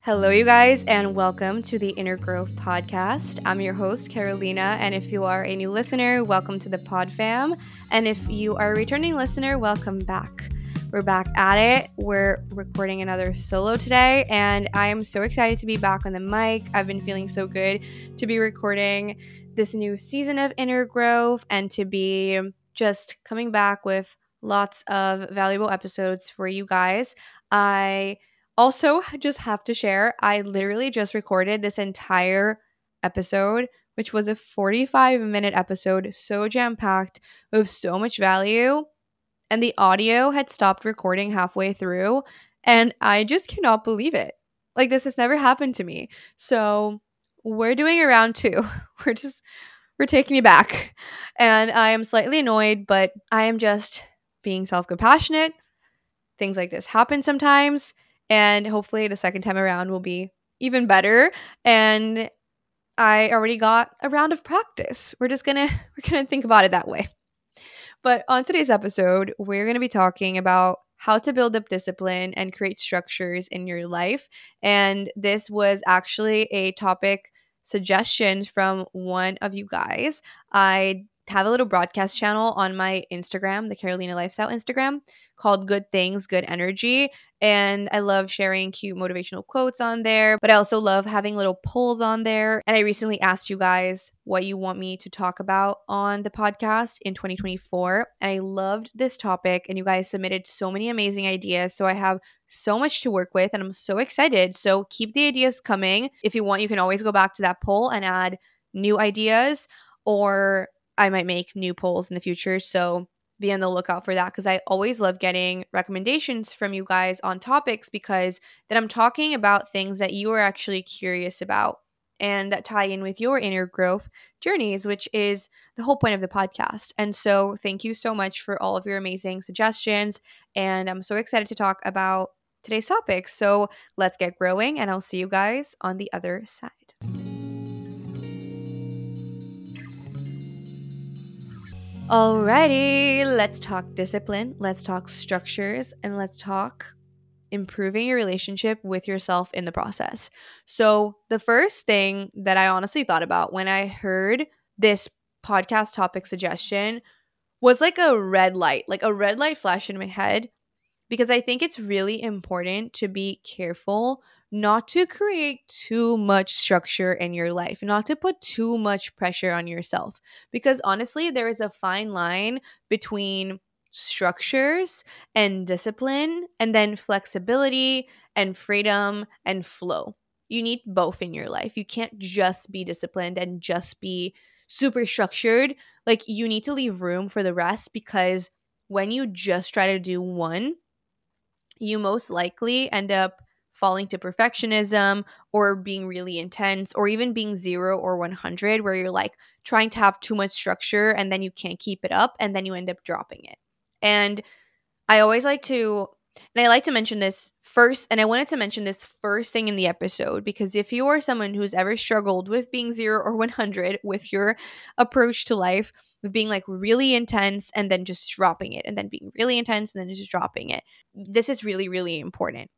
Hello, you guys, and welcome to the Inner Growth Podcast. I'm your host, Carolina, and if you are a new listener, welcome to the Pod Fam. And if you are a returning listener, welcome back. We're back at it. We're recording another solo today, and I am so excited to be back on the mic. I've been feeling so good to be recording this new season of Inner Growth and to be just coming back with lots of valuable episodes for you guys. I also, just have to share, I literally just recorded this entire episode, which was a 45 minute episode, so jam packed with so much value. And the audio had stopped recording halfway through. And I just cannot believe it. Like, this has never happened to me. So, we're doing a round two. We're just, we're taking you back. And I am slightly annoyed, but I am just being self compassionate. Things like this happen sometimes and hopefully the second time around will be even better and I already got a round of practice. We're just to we're to think about it that way. But on today's episode, we're to be talking about how to build up discipline and create structures in your life. And this was actually a topic suggestion from one of you guys. I have a little broadcast channel on my Instagram, the Carolina Lifestyle Instagram, called Good Things, Good Energy. And I love sharing cute motivational quotes on there, but I also love having little polls on there. And I recently asked you guys what you want me to talk about on the podcast in 2024. And I loved this topic, and you guys submitted so many amazing ideas. So I have so much to work with, and I'm so excited. So keep the ideas coming. If you want, you can always go back to that poll and add new ideas or I might make new polls in the future. So be on the lookout for that because I always love getting recommendations from you guys on topics because then I'm talking about things that you are actually curious about and that tie in with your inner growth journeys, which is the whole point of the podcast. And so, thank you so much for all of your amazing suggestions. And I'm so excited to talk about today's topic. So, let's get growing, and I'll see you guys on the other side. Alrighty, let's talk discipline, let's talk structures, and let's talk improving your relationship with yourself in the process. So, the first thing that I honestly thought about when I heard this podcast topic suggestion was like a red light, like a red light flash in my head, because I think it's really important to be careful not to create too much structure in your life, not to put too much pressure on yourself. Because honestly, there is a fine line between structures and discipline, and then flexibility and freedom and flow. You need both in your life. You can't just be disciplined and just be super structured. Like, you need to leave room for the rest because when you just try to do one, you most likely end up falling to perfectionism or being really intense or even being zero or 100 where you're like trying to have too much structure and then you can't keep it up and then you end up dropping it. And I always like to and I like to mention this first, and I wanted to mention this first thing in the episode because if you are someone who's ever struggled with being zero or 100 with your approach to life, with being like really intense and then just dropping it, and then being really intense and then just dropping it, this is really, really important.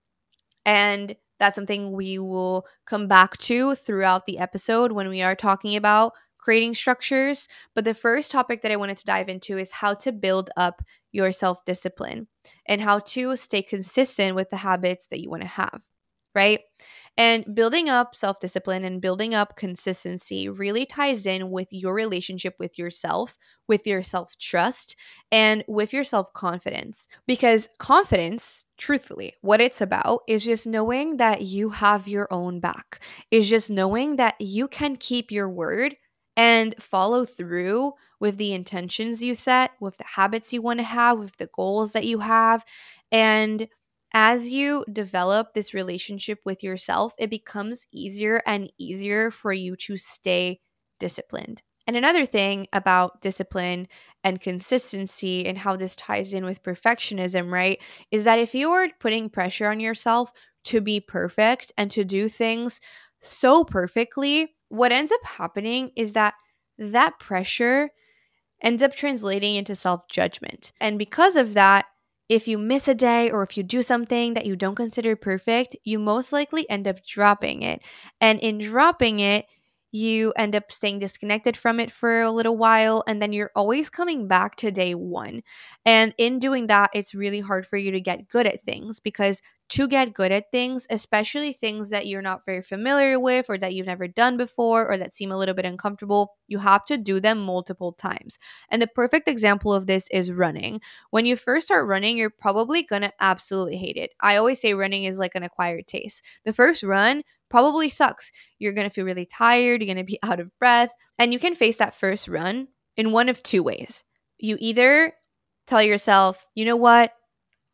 And that's something we will come back to throughout the episode when we are talking about creating structures. But the first topic that I wanted to dive into is how to build up your self discipline and how to stay consistent with the habits that you want to have, right? And building up self discipline and building up consistency really ties in with your relationship with yourself, with your self trust, and with your self confidence. Because confidence, truthfully, what it's about is just knowing that you have your own back, is just knowing that you can keep your word and follow through with the intentions you set, with the habits you want to have, with the goals that you have. And as you develop this relationship with yourself, it becomes easier and easier for you to stay disciplined. And another thing about discipline and consistency and how this ties in with perfectionism, right, is that if you're putting pressure on yourself to be perfect and to do things so perfectly, what ends up happening is that that pressure ends up translating into self judgment. And because of that, if you miss a day or if you do something that you don't consider perfect, you most likely end up dropping it. And in dropping it, you end up staying disconnected from it for a little while and then you're always coming back to day one. And in doing that, it's really hard for you to get good at things because to get good at things, especially things that you're not very familiar with or that you've never done before or that seem a little bit uncomfortable, you have to do them multiple times. And the perfect example of this is running. When you first start running, you're probably going to absolutely hate it. I always say running is like an acquired taste. The first run, probably sucks. You're going to feel really tired, you're going to be out of breath, and you can face that first run in one of two ways. You either tell yourself, you know what?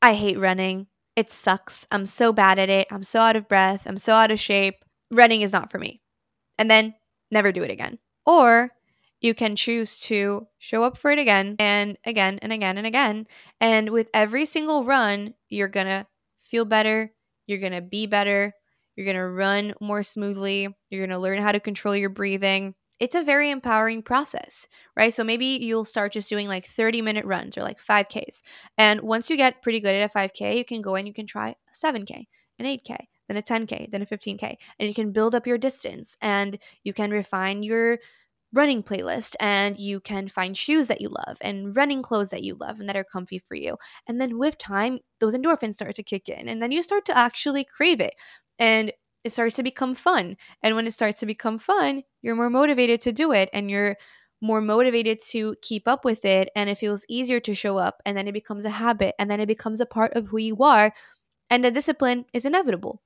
I hate running. It sucks. I'm so bad at it. I'm so out of breath. I'm so out of shape. Running is not for me. And then never do it again. Or you can choose to show up for it again and again and again and again. And with every single run, you're going to feel better. You're going to be better. You're going to run more smoothly. You're going to learn how to control your breathing it's a very empowering process, right? So maybe you'll start just doing like 30 minute runs or like 5Ks. And once you get pretty good at a 5K, you can go and you can try a 7K, an 8K, then a 10K, then a 15K. And you can build up your distance and you can refine your running playlist and you can find shoes that you love and running clothes that you love and that are comfy for you. And then with time, those endorphins start to kick in and then you start to actually crave it. And it starts to become fun. And when it starts to become fun, you're more motivated to do it and you're more motivated to keep up with it. And it feels easier to show up. And then it becomes a habit. And then it becomes a part of who you are. And the discipline is inevitable.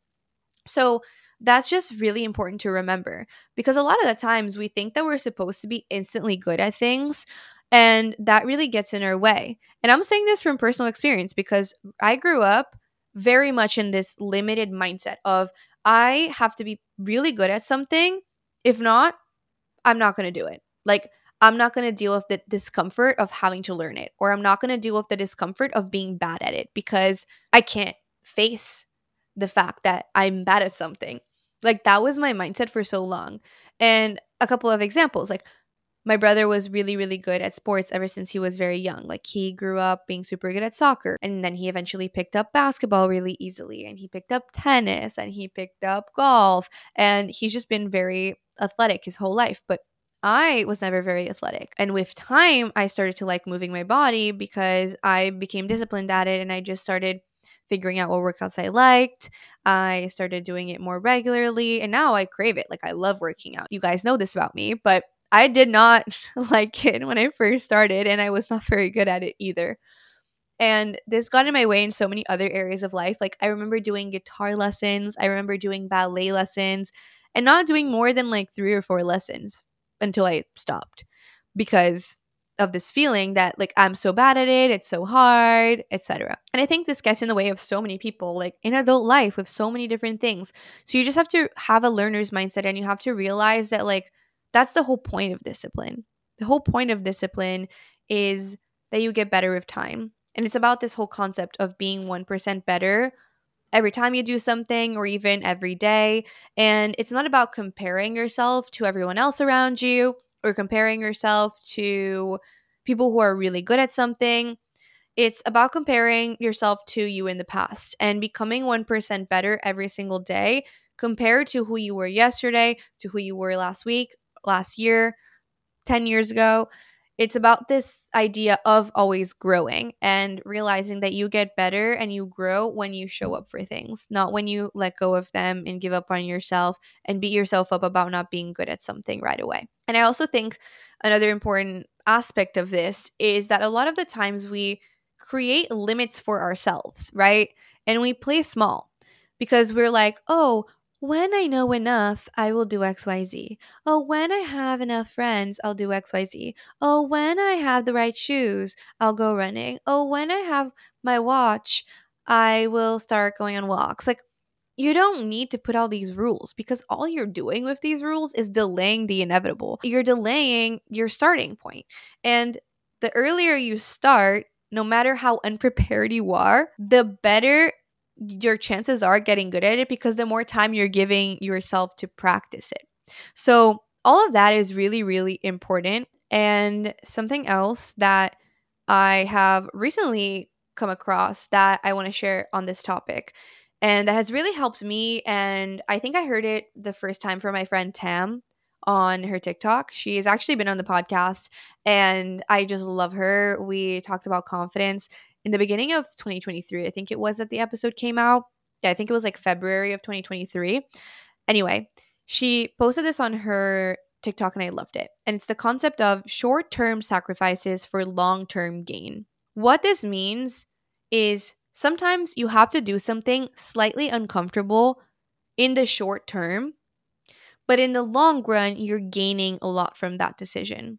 So that's just really important to remember because a lot of the times we think that we're supposed to be instantly good at things. And that really gets in our way. And I'm saying this from personal experience because I grew up very much in this limited mindset of I have to be really good at something. If not, I'm not going to do it. Like, I'm not going to deal with the discomfort of having to learn it, or I'm not going to deal with the discomfort of being bad at it because I can't face the fact that I'm bad at something. Like, that was my mindset for so long. And a couple of examples like, my brother was really really good at sports ever since he was very young like he grew up being super good at soccer and then he eventually picked up basketball really easily and he picked up tennis and he picked up golf and he's just been very athletic his whole life but I was never very athletic. And with time, I started to like moving my body because I became disciplined at it and I just started figuring out what workouts I liked. I started doing it more regularly and now I crave it. Like I love working out. You guys know this about me, but I did not like it when I first started, and I was not very good at it either. And this got in my way in so many other areas of life. Like, I remember doing guitar lessons, I remember doing ballet lessons, and not doing more than like three or four lessons until I stopped because of this feeling that like I'm so bad at it, it's so hard, etc. And I think this gets in the way of so many people like in adult life with so many different things. So you just have to have a learner's mindset and you have to realize that like that's the whole point of discipline. The whole point of discipline is that you get better with time. And it's about this whole concept of being 1% better every time you do something or even every day. And it's not about comparing yourself to everyone else around you or comparing yourself to people who are really good at something. It's about comparing yourself to you in the past and becoming 1% better every single day compared to who you were yesterday, to who you were last week, last year, 10 years ago. It's about this idea of always growing and realizing that you get better and you grow when you show up for things, not when you let go of them and give up on yourself and beat yourself up about not being good at something right away. And I also think another important aspect of this is that a lot of the times we create limits for ourselves, right? And we play small because we're like, oh, when I know enough, I will do XYZ. Oh, when I have enough friends, I'll do XYZ. Oh, when I have the right shoes, I'll go running. Oh, when I have my watch, I will start going on walks. Like, you don't need to put all these rules because all you're doing with these rules is delaying the inevitable. You're delaying your starting point. And the earlier you start, no matter how unprepared you are, the better your chances are getting good at it because the more time you're giving yourself to practice it. So, all of that is really, really important. And something else that I have recently come across that I want to share on this topic and that has really helped me. And I think I heard it the first time from my friend Tam on her TikTok. She has actually been on the podcast and I just love her. We talked about confidence in the beginning of 2023. I think it was that the episode came out. Yeah, I think it was like February of 2023. Anyway, she posted this on her TikTok and I loved it. And it's the concept of short term sacrifices for long term gain. What this means is sometimes you have to do something slightly uncomfortable in the short term, but in the long run, you're gaining a lot from that decision.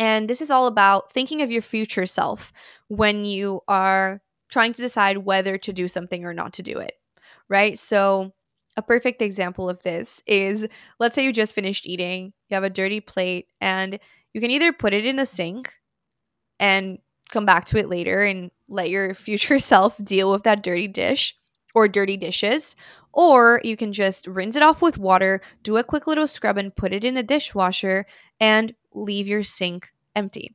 And this is all about thinking of your future self when you are trying to decide whether to do something or not to do it, right? So, a perfect example of this is let's say you just finished eating, you have a dirty plate, and you can either put it in a sink and come back to it later and let your future self deal with that dirty dish or dirty dishes, or you can just rinse it off with water, do a quick little scrub, and put it in the dishwasher and leave your sink empty.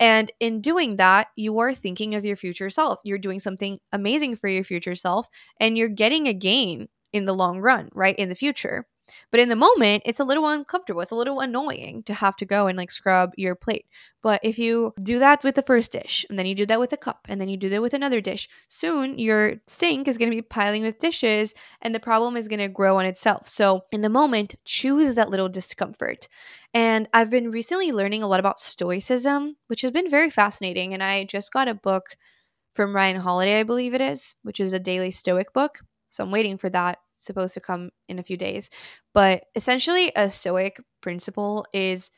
And in doing that, you are thinking of your future self. You're doing something amazing for your future self, and you're getting a gain in the long run, right? In the future. But in the moment, it's a little uncomfortable. It's a little annoying to have to go and like scrub your plate. But if you do that with the first dish, and then you do that with a cup, and then you do that with another dish, soon your sink is going to be piling with dishes and the problem is going to grow on itself. So in the moment, choose that little discomfort. And I've been recently learning a lot about Stoicism, which has been very fascinating. And I just got a book from Ryan Holiday, I believe it is, which is a daily Stoic book. So I'm waiting for that supposed to come in a few days. But essentially, a Stoic principle is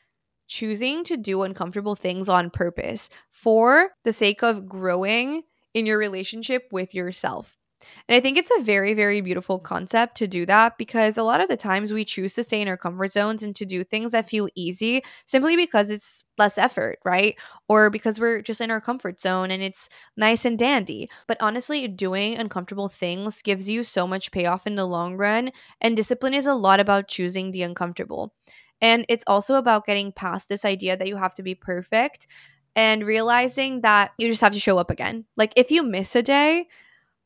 choosing to do uncomfortable things on purpose for the sake of growing in your relationship with yourself. And I think it's a very, very beautiful concept to do that because a lot of the times we choose to stay in our comfort zones and to do things that feel easy simply because it's less effort, right? Or because we're just in our comfort zone and it's nice and dandy. But honestly, doing uncomfortable things gives you so much payoff in the long run. And discipline is a lot about choosing the uncomfortable. And it's also about getting past this idea that you have to be perfect and realizing that you just have to show up again. Like if you miss a day,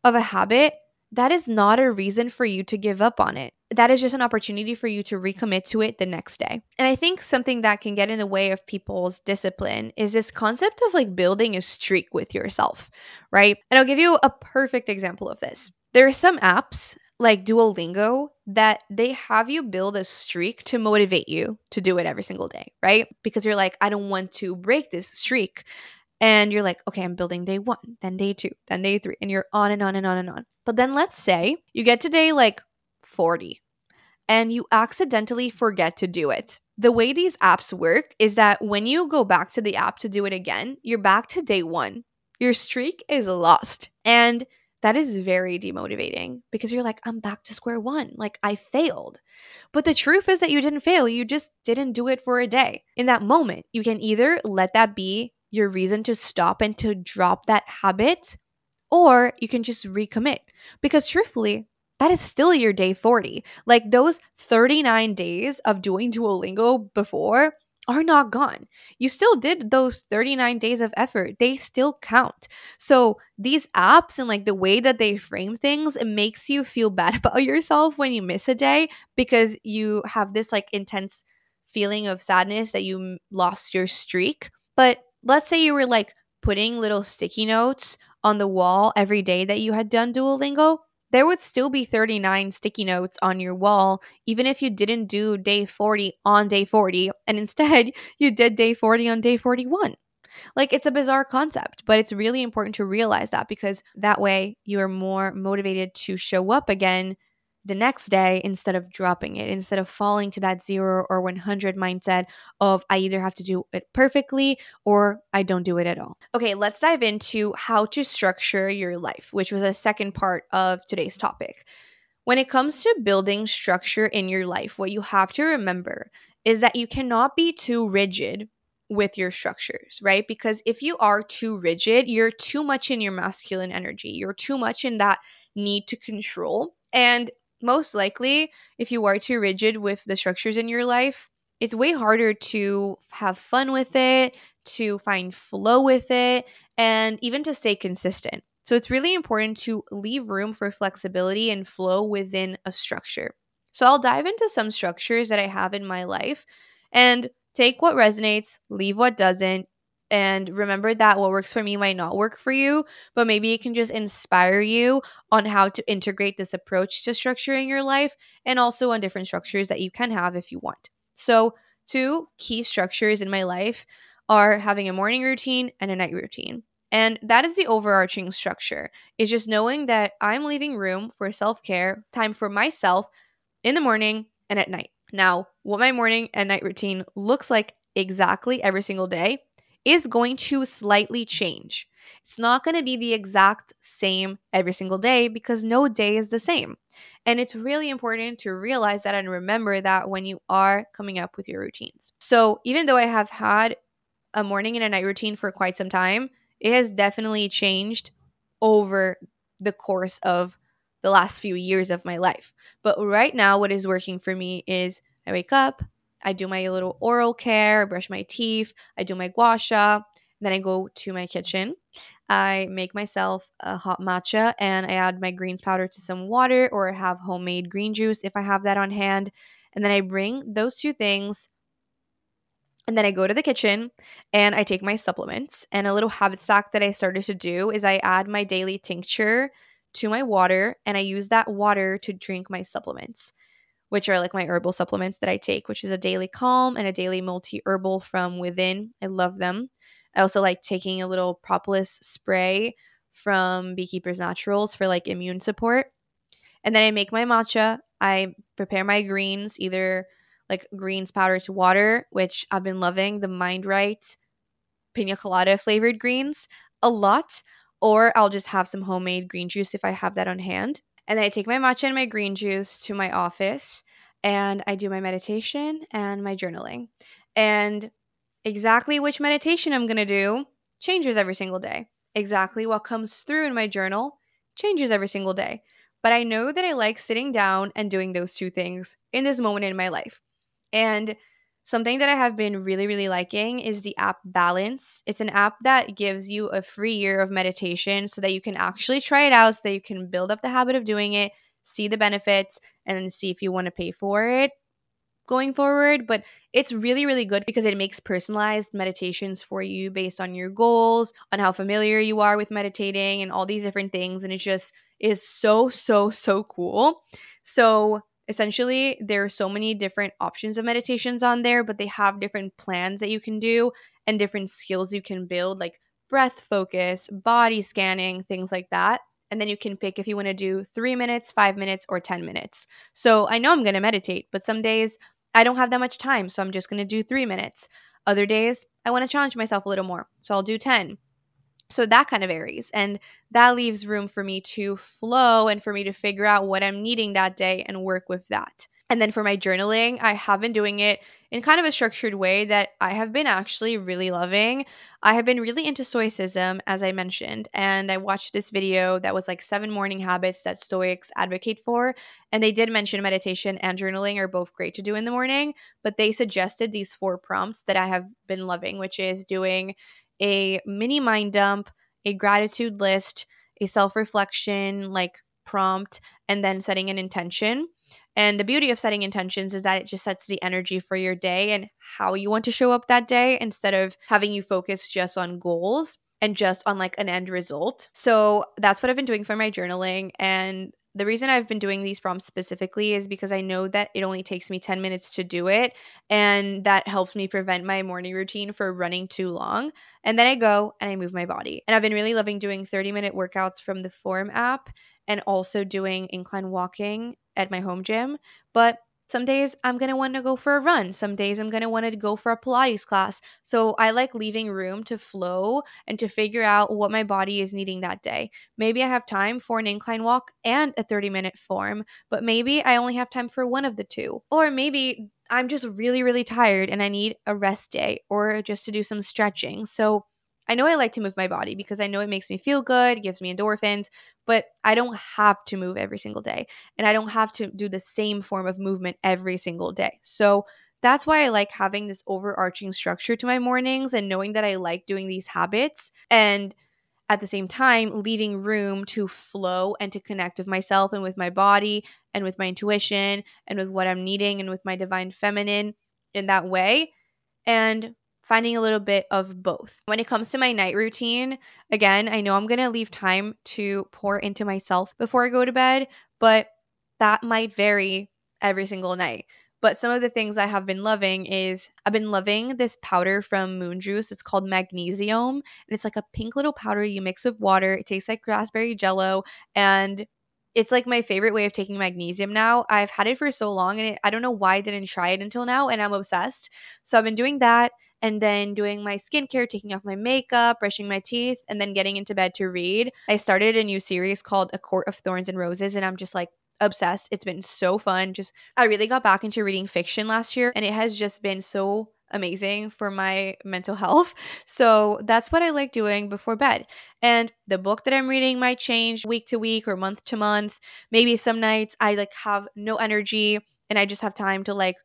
of a habit, that is not a reason for you to give up on it. That is just an opportunity for you to recommit to it the next day. And I think something that can get in the way of people's discipline is this concept of like building a streak with yourself, right? And I'll give you a perfect example of this. There are some apps like Duolingo that they have you build a streak to motivate you to do it every single day, right? Because you're like, I don't want to break this streak and you're like, okay, I'm building day one, then day two, then day three, and you're on and on and on and on. But then let's say you get to day like 40 and you accidentally forget to do it. The way these apps work is that when you go back to the app to do it again, you're back to day one. Your streak is lost. And that is very demotivating because you're like, I'm back to square one. Like, I failed. But the truth is that you didn't fail. You just didn't do it for a day. In that moment, you can either let that be your reason to stop and to drop that habit, or you can just recommit. Because truthfully, that is still your day 40. Like those 39 days of doing Duolingo before are not gone. You still did those 39 days of effort. They still count. So these apps and like the way that they frame things, it makes you feel bad about yourself when you miss a day because you have this like intense feeling of sadness that you lost your streak. But let's say you were like putting little sticky notes on the wall every day that you had done Duolingo, there would still be 39 sticky notes on your wall, even if you didn't do day 40 on day 40, and instead you did day 40 on day 41. Like it's a bizarre concept, but it's really important to realize that because that way you are more motivated to show up again the next day instead of dropping it, instead of falling to that zero or 100 mindset of I either have to do it perfectly or I don't do it at all. Okay, let's dive into how to structure your life, which was a second part of today's topic. When it comes to building structure in your life, what you have to remember is that you cannot be too rigid with your structures, right? Because if you are too rigid, you're too much in your masculine energy. You're too much in that need to control. And most likely, if you are too rigid with the structures in your life, it's way harder to have fun with it, to find flow with it, and even to stay consistent. So it's really important to leave room for flexibility and flow within a structure. So I'll dive into some structures that I have in my life and take what resonates, leave what doesn't, and remember that what works for me might not work for you, but maybe it can just inspire you on how to integrate this approach to structuring your life and also on different structures that you can have if you want. So, two key structures in my life are having a morning routine and a night routine. And that is the overarching structure. Is just knowing that I'm leaving room for self-care, time for myself in the morning and at night. Now, what my morning and night routine looks like exactly every single day is going to slightly change. It's not going to be the exact same every single day because no day is the same. And it's really important to realize that and remember that when you are coming up with your routines. So, even though I have had a morning and a night routine for quite some time, it has definitely changed over the course of the last few years of my life. But right now, what is working for me is I wake up, I do my little oral care, brush my teeth, I do my gua sha, then I go to my kitchen. I make myself a hot matcha and I add my greens powder to some water or have homemade green juice if I have that on hand. And then I bring those two things and then I go to the kitchen and I take my supplements. And a little habit stack that I started to do is I add my daily tincture to my water and I use that water to drink my supplements which are like my herbal supplements that I take, which is a daily calm and a daily multi herbal from within. I love them. I also like taking a little propolis spray from Beekeepers Naturals for like immune support. And then I make my matcha. I prepare my greens, either like greens powder to water, which I've been loving, the Mind Right pina colada flavored greens a lot, or I'll just have some homemade green juice if I have that on hand. And then I take my matcha and my green juice to my office and I do my meditation and my journaling. And exactly which meditation I'm going to do changes every single day. Exactly what comes through in my journal changes every single day. But I know that I like sitting down and doing those two things in this moment in my life. And Something that I have been really, really liking is the app Balance. It's an app that gives you a free year of meditation so that you can actually try it out, so that you can build up the habit of doing it, see the benefits, and see if you want to pay for it going forward. But it's really, really good because it makes personalized meditations for you based on your goals, on how familiar you are with meditating, and all these different things. And it just is so, so, so cool. So, essentially there are so many different options of meditations on there but they have different plans that you can do and different skills you can build like breath focus body scanning things like that. And then you can pick if you want to do three minutes five minutes or 10 minutes. So i know i'm going to meditate but some days i don't have that much time so i'm just going to do three minutes. Other days i want to challenge myself a little more so i'll do 10 so that kind of varies. And that leaves room for me to flow and for me to figure out what I'm needing that day and work with that. And then for my journaling, I have been doing it in kind of a structured way that I have been actually really loving. I have been really into Stoicism, as I mentioned, and I watched this video that was like seven morning habits that Stoics advocate for. And they did mention meditation and journaling are both great to do in the morning, but they suggested these four prompts that I have been loving, which is doing a mini mind dump, a gratitude list, a self reflection like prompt, and then setting an intention. And the beauty of setting intentions is that it just sets the energy for your day and how you want to show up that day instead of having you focus just on goals and just on like an end result. So that's what I've been doing for my journaling. And the reason I've been doing these prompts specifically is because I know that it only takes me 10 minutes to do it. And that helps me prevent my morning routine for running too long. And then I go and I move my body. And I've been really loving doing 30 minute workouts from the Form app and also doing incline walking at my home gym, but some days I'm going to want to go for a run. Some days I'm going to want to go for a Pilates class. So I like leaving room to flow and to figure out what my body is needing that day. Maybe I have time for an incline walk and a 30 minute form, but maybe I only have time for one of the two. Or maybe I'm just really, really tired and I need a rest day or just to do some stretching. So I know I like to move my body because I know it makes me feel good, gives me endorphins, but I don't have to move every single day. And I don't have to do the same form of movement every single day. So that's why I like having this overarching structure to my mornings and knowing that I like doing these habits and at the same time leaving room to flow and to connect with myself and with my body and with my intuition and with what I'm needing and with my divine feminine in that way. And finding a little bit of both. When it comes to my night routine, again, I know I'm going to leave time to pour into myself before I go to bed, but that might vary every single night. But some of the things I have been loving is I've been loving this powder from Moon Juice. It's called Magnesi-Om, and it's like a pink little powder you mix with water. It tastes like raspberry jello, and it's like my favorite way of taking magnesium now. I've had it for so long, and it, I don't know why I didn't try it until now, and I'm obsessed. So I've been doing that and then doing my skincare, taking off my makeup, brushing my teeth, and then getting into bed to read. I started a new series called A Court of Thorns and Roses, and I'm just like obsessed. It's been so fun. Just, I really got back into reading fiction last year, and it has just been so amazing for my mental health. So that's what I like doing before bed. And the book that I'm reading might change week to week or month to month. Maybe some nights I like have no energy and I just have time to like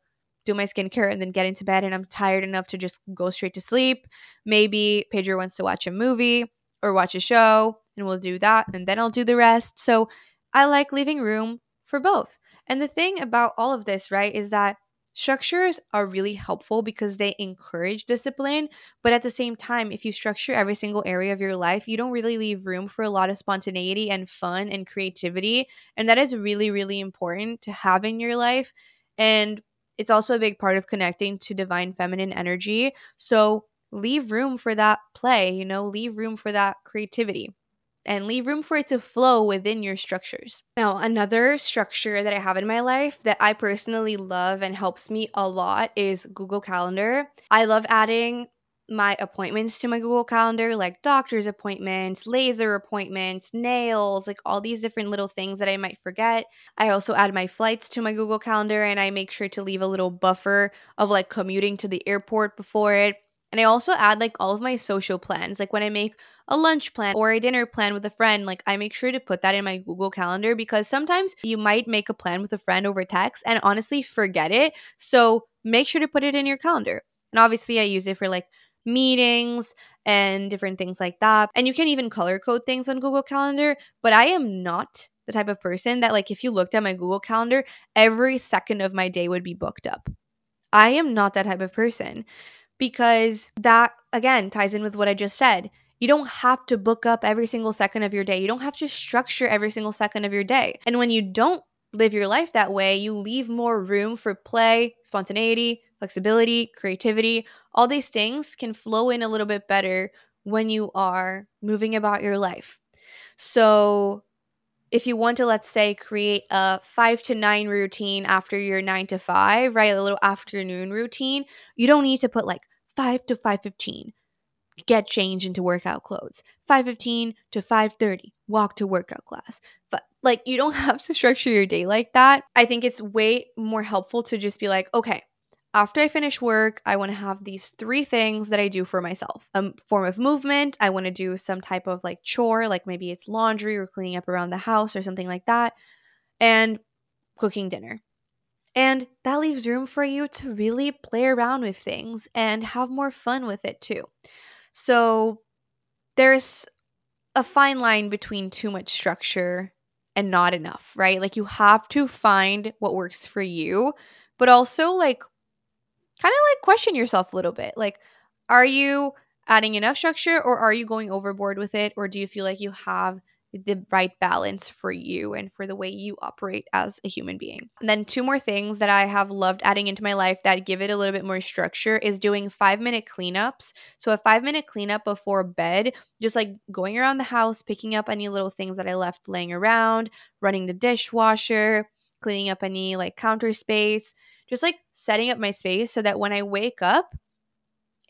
do my skincare and then get into bed and I'm tired enough to just go straight to sleep. Maybe Pedro wants to watch a movie or watch a show and we'll do that and then I'll do the rest. So I like leaving room for both. And the thing about all of this, right, is that structures are really helpful because they encourage discipline. But at the same time, if you structure every single area of your life, you don't really leave room for a lot of spontaneity and fun and creativity. And that is really, really important to have in your life. And it's also a big part of connecting to divine feminine energy. So leave room for that play, you know, leave room for that creativity and leave room for it to flow within your structures. Now, another structure that I have in my life that I personally love and helps me a lot is Google Calendar. I love adding my appointments to my Google Calendar, like doctor's appointments, laser appointments, nails, like all these different little things that I might forget. I also add my flights to my Google Calendar and I make sure to leave a little buffer of like commuting to the airport before it. And I also add like all of my social plans. Like when I make a lunch plan or a dinner plan with a friend, like I make sure to put that in my Google Calendar because sometimes you might make a plan with a friend over text and honestly forget it. So make sure to put it in your calendar. And obviously, I use it for like meetings and different things like that. And you can even color code things on Google Calendar, but I am not the type of person that like if you looked at my Google Calendar, every second of my day would be booked up. I am not that type of person because that again ties in with what I just said. You don't have to book up every single second of your day. You don't have to structure every single second of your day. And when you don't live your life that way, you leave more room for play, spontaneity, flexibility, creativity. All these things can flow in a little bit better when you are moving about your life. So, if you want to, let's say, create a five to nine routine after your nine to five, right? A little afternoon routine, you don't need to put like five to 515 get changed into workout clothes 5.15 to 5.30 walk to workout class But like you don't have to structure your day like that i think it's way more helpful to just be like okay after I finish work, I want to have these three things that I do for myself. A form of movement, I want to do some type of like chore, like maybe it's laundry or cleaning up around the house or something like that, and cooking dinner. And that leaves room for you to really play around with things and have more fun with it too. So there's a fine line between too much structure and not enough, right? Like you have to find what works for you, but also like kind of like question yourself a little bit. Like, are you adding enough structure or are you going overboard with it? Or do you feel like you have the right balance for you and for the way you operate as a human being. And then two more things that I have loved adding into my life that give it a little bit more structure is doing 5-minute cleanups. So a 5-minute cleanup before bed, just like going around the house, picking up any little things that I left laying around, running the dishwasher, cleaning up any like counter space, just like setting up my space so that when I wake up,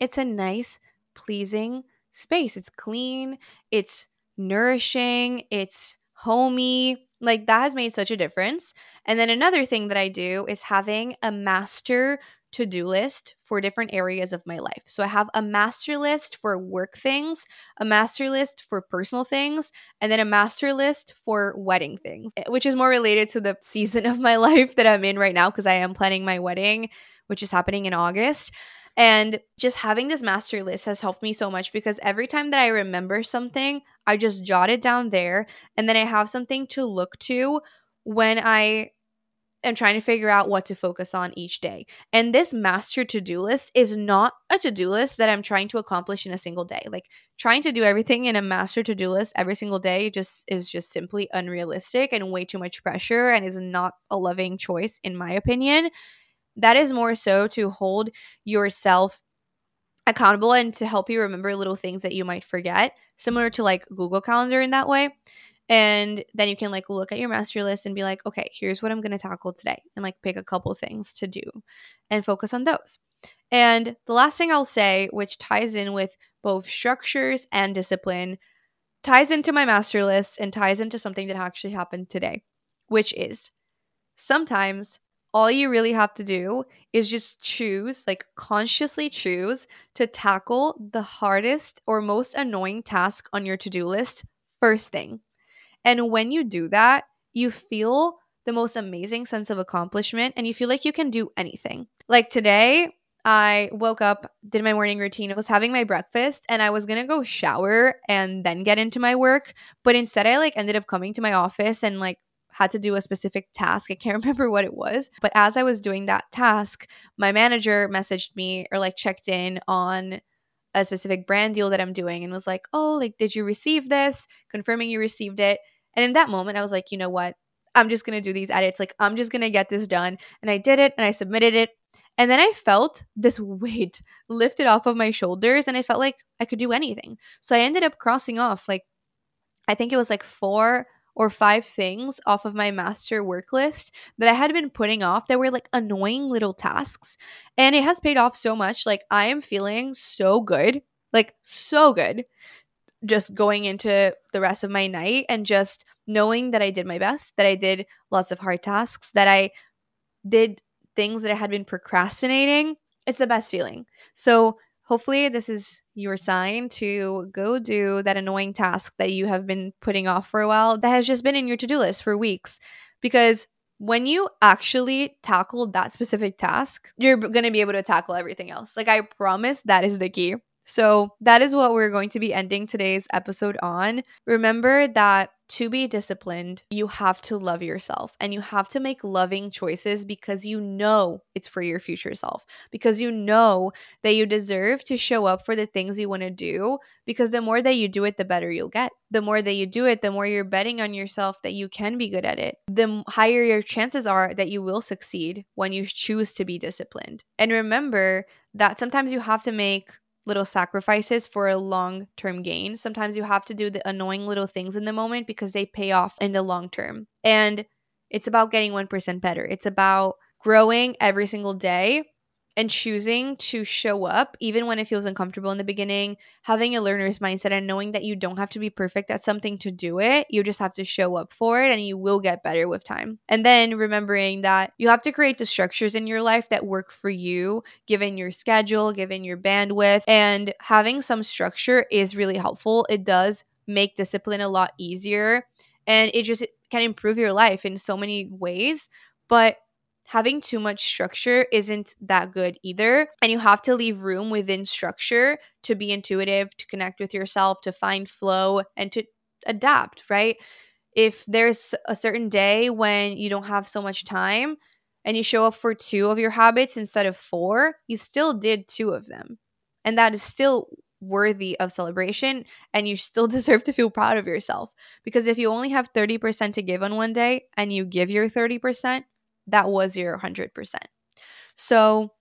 it's a nice, pleasing space. It's clean, it's nourishing, it's homey. Like that has made such a difference. And then another thing that I do is having a master to do list for different areas of my life. So I have a master list for work things, a master list for personal things, and then a master list for wedding things, eh, which is more related to the season of my life that I'm in right now because I am planning my wedding, which is happening in August. And just having this master list has helped me so much because every time that I remember something, I just jot it down there and then I have something to look to when I am trying to figure out what to focus on each day. And this master to do list is not a to do list that I'm trying to accomplish in a single day. Like trying to do everything in a master to do list every single day just is just simply unrealistic and way too much pressure and is not a loving choice, in my opinion. That is more so to hold yourself accountable and to help you remember little things that you might forget, similar to like Google Calendar in that way. And then you can like look at your master list and be like, okay, here's what I'm going to tackle today and like pick a couple things to do and focus on those. And the last thing I'll say, which ties in with both structures and discipline, ties into my master list and ties into something that actually happened today, which is sometimes all you really have to do is just choose, like consciously choose to tackle the hardest or most annoying task on your to do list first thing. And when you do that, you feel the most amazing sense of accomplishment and you feel like you can do anything. Like today, I woke up, did my morning routine, was having my breakfast, and I was gonna go shower and then get into my work. But instead, I like ended up coming to my office and like had to do a specific task. I can't remember what it was. But as I was doing that task, my manager messaged me or like checked in on a specific brand deal that I'm doing and was like, oh, like, did you receive this? Confirming you received it. And in that moment, I was like, you know what? I'm just going to do these edits. Like, I'm just going to get this done. And I did it and I submitted it. And then I felt this weight lifted off of my shoulders and I felt like I could do anything. So I ended up crossing off like, I think it was like four or five things off of my master work list that I had been putting off that were like annoying little tasks. And it has paid off so much. Like, I am feeling so good, like, so good just going into the rest of my night and just knowing that I did my best, that I did lots of hard tasks, that I did things that I had been procrastinating. It's the best feeling. So, hopefully, this is your sign to go do that annoying task that you have been putting off for a while that has just been in your to do list for weeks. Because when you actually tackle that specific task, you're going to be able to tackle everything else. Like, I promise that is the key. So, that is what we're going to be ending today's episode on. Remember that to be disciplined, you have to love yourself and you have to make loving choices because you know it's for your future self, because you know that you deserve to show up for the things you want to do. Because the more that you do it, the better you'll get. The more that you do it, the more you're betting on yourself that you can be good at it, the higher your chances are that you will succeed when you choose to be disciplined. And remember that sometimes you have to make little sacrifices for a long term gain. Sometimes you have to do the annoying little things in the moment because they pay off in the long term. And it's about getting 1% better. It's about growing every single day and choosing to show up even when it feels uncomfortable in the beginning, having a learner's mindset and knowing that you don't have to be perfect at something to do it. You just have to show up for it and you will get better with time. And then remembering that you have to create the structures in your life that work for you, given your schedule, given your bandwidth, and having some structure is really helpful. It does make discipline a lot easier and it just can improve your life in so many ways. But having too much structure isn't that good either. And you have to leave room within structure to be intuitive, to connect with yourself, to find flow, and to adapt, right? If there's a certain day when you don't have so much time and you show up for two of your habits instead of four, you still did two of them. And that is still worthy of celebration and you still deserve to feel proud of yourself because if you only have 30% to give on one day and you give your 30% that was your 100%. So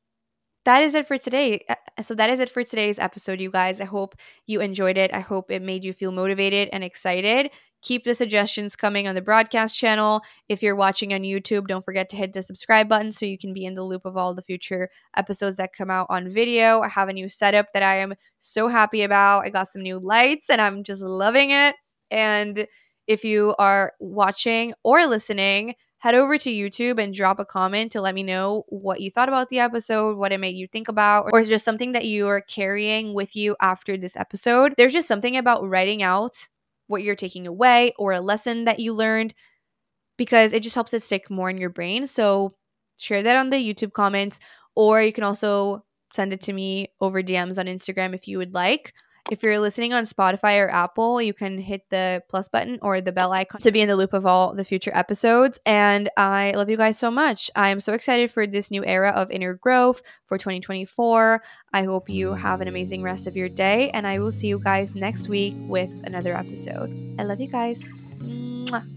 that is it for today. So that is it for today's episode, you guys. I hope you enjoyed it. I hope it made you feel motivated and excited. Keep the suggestions coming on the broadcast channel. If you're watching on YouTube, don't forget to hit the subscribe button so you can be in the loop of all the future episodes that come out on video. I have a new setup that I am so happy about. I got some new lights and I'm just loving it. And if you are watching or listening, head over to YouTube and drop a comment to let me know what you thought about the episode, what it made you think about, or is just something that you are carrying with you after this episode. There's just something about writing out what you're taking away or a lesson that you learned because it just helps it stick more in your brain. So share that on the YouTube comments, or you can also send it to me over DMs on Instagram if you would like. If you're listening on Spotify or Apple, you can hit the plus button or the bell icon to be in the loop of all the future episodes. And I love you guys so much. I am so excited for this new era of inner growth for 2024. I hope you have an amazing rest of your day, and I will see you guys next week with another episode. I love you guys. Mwah.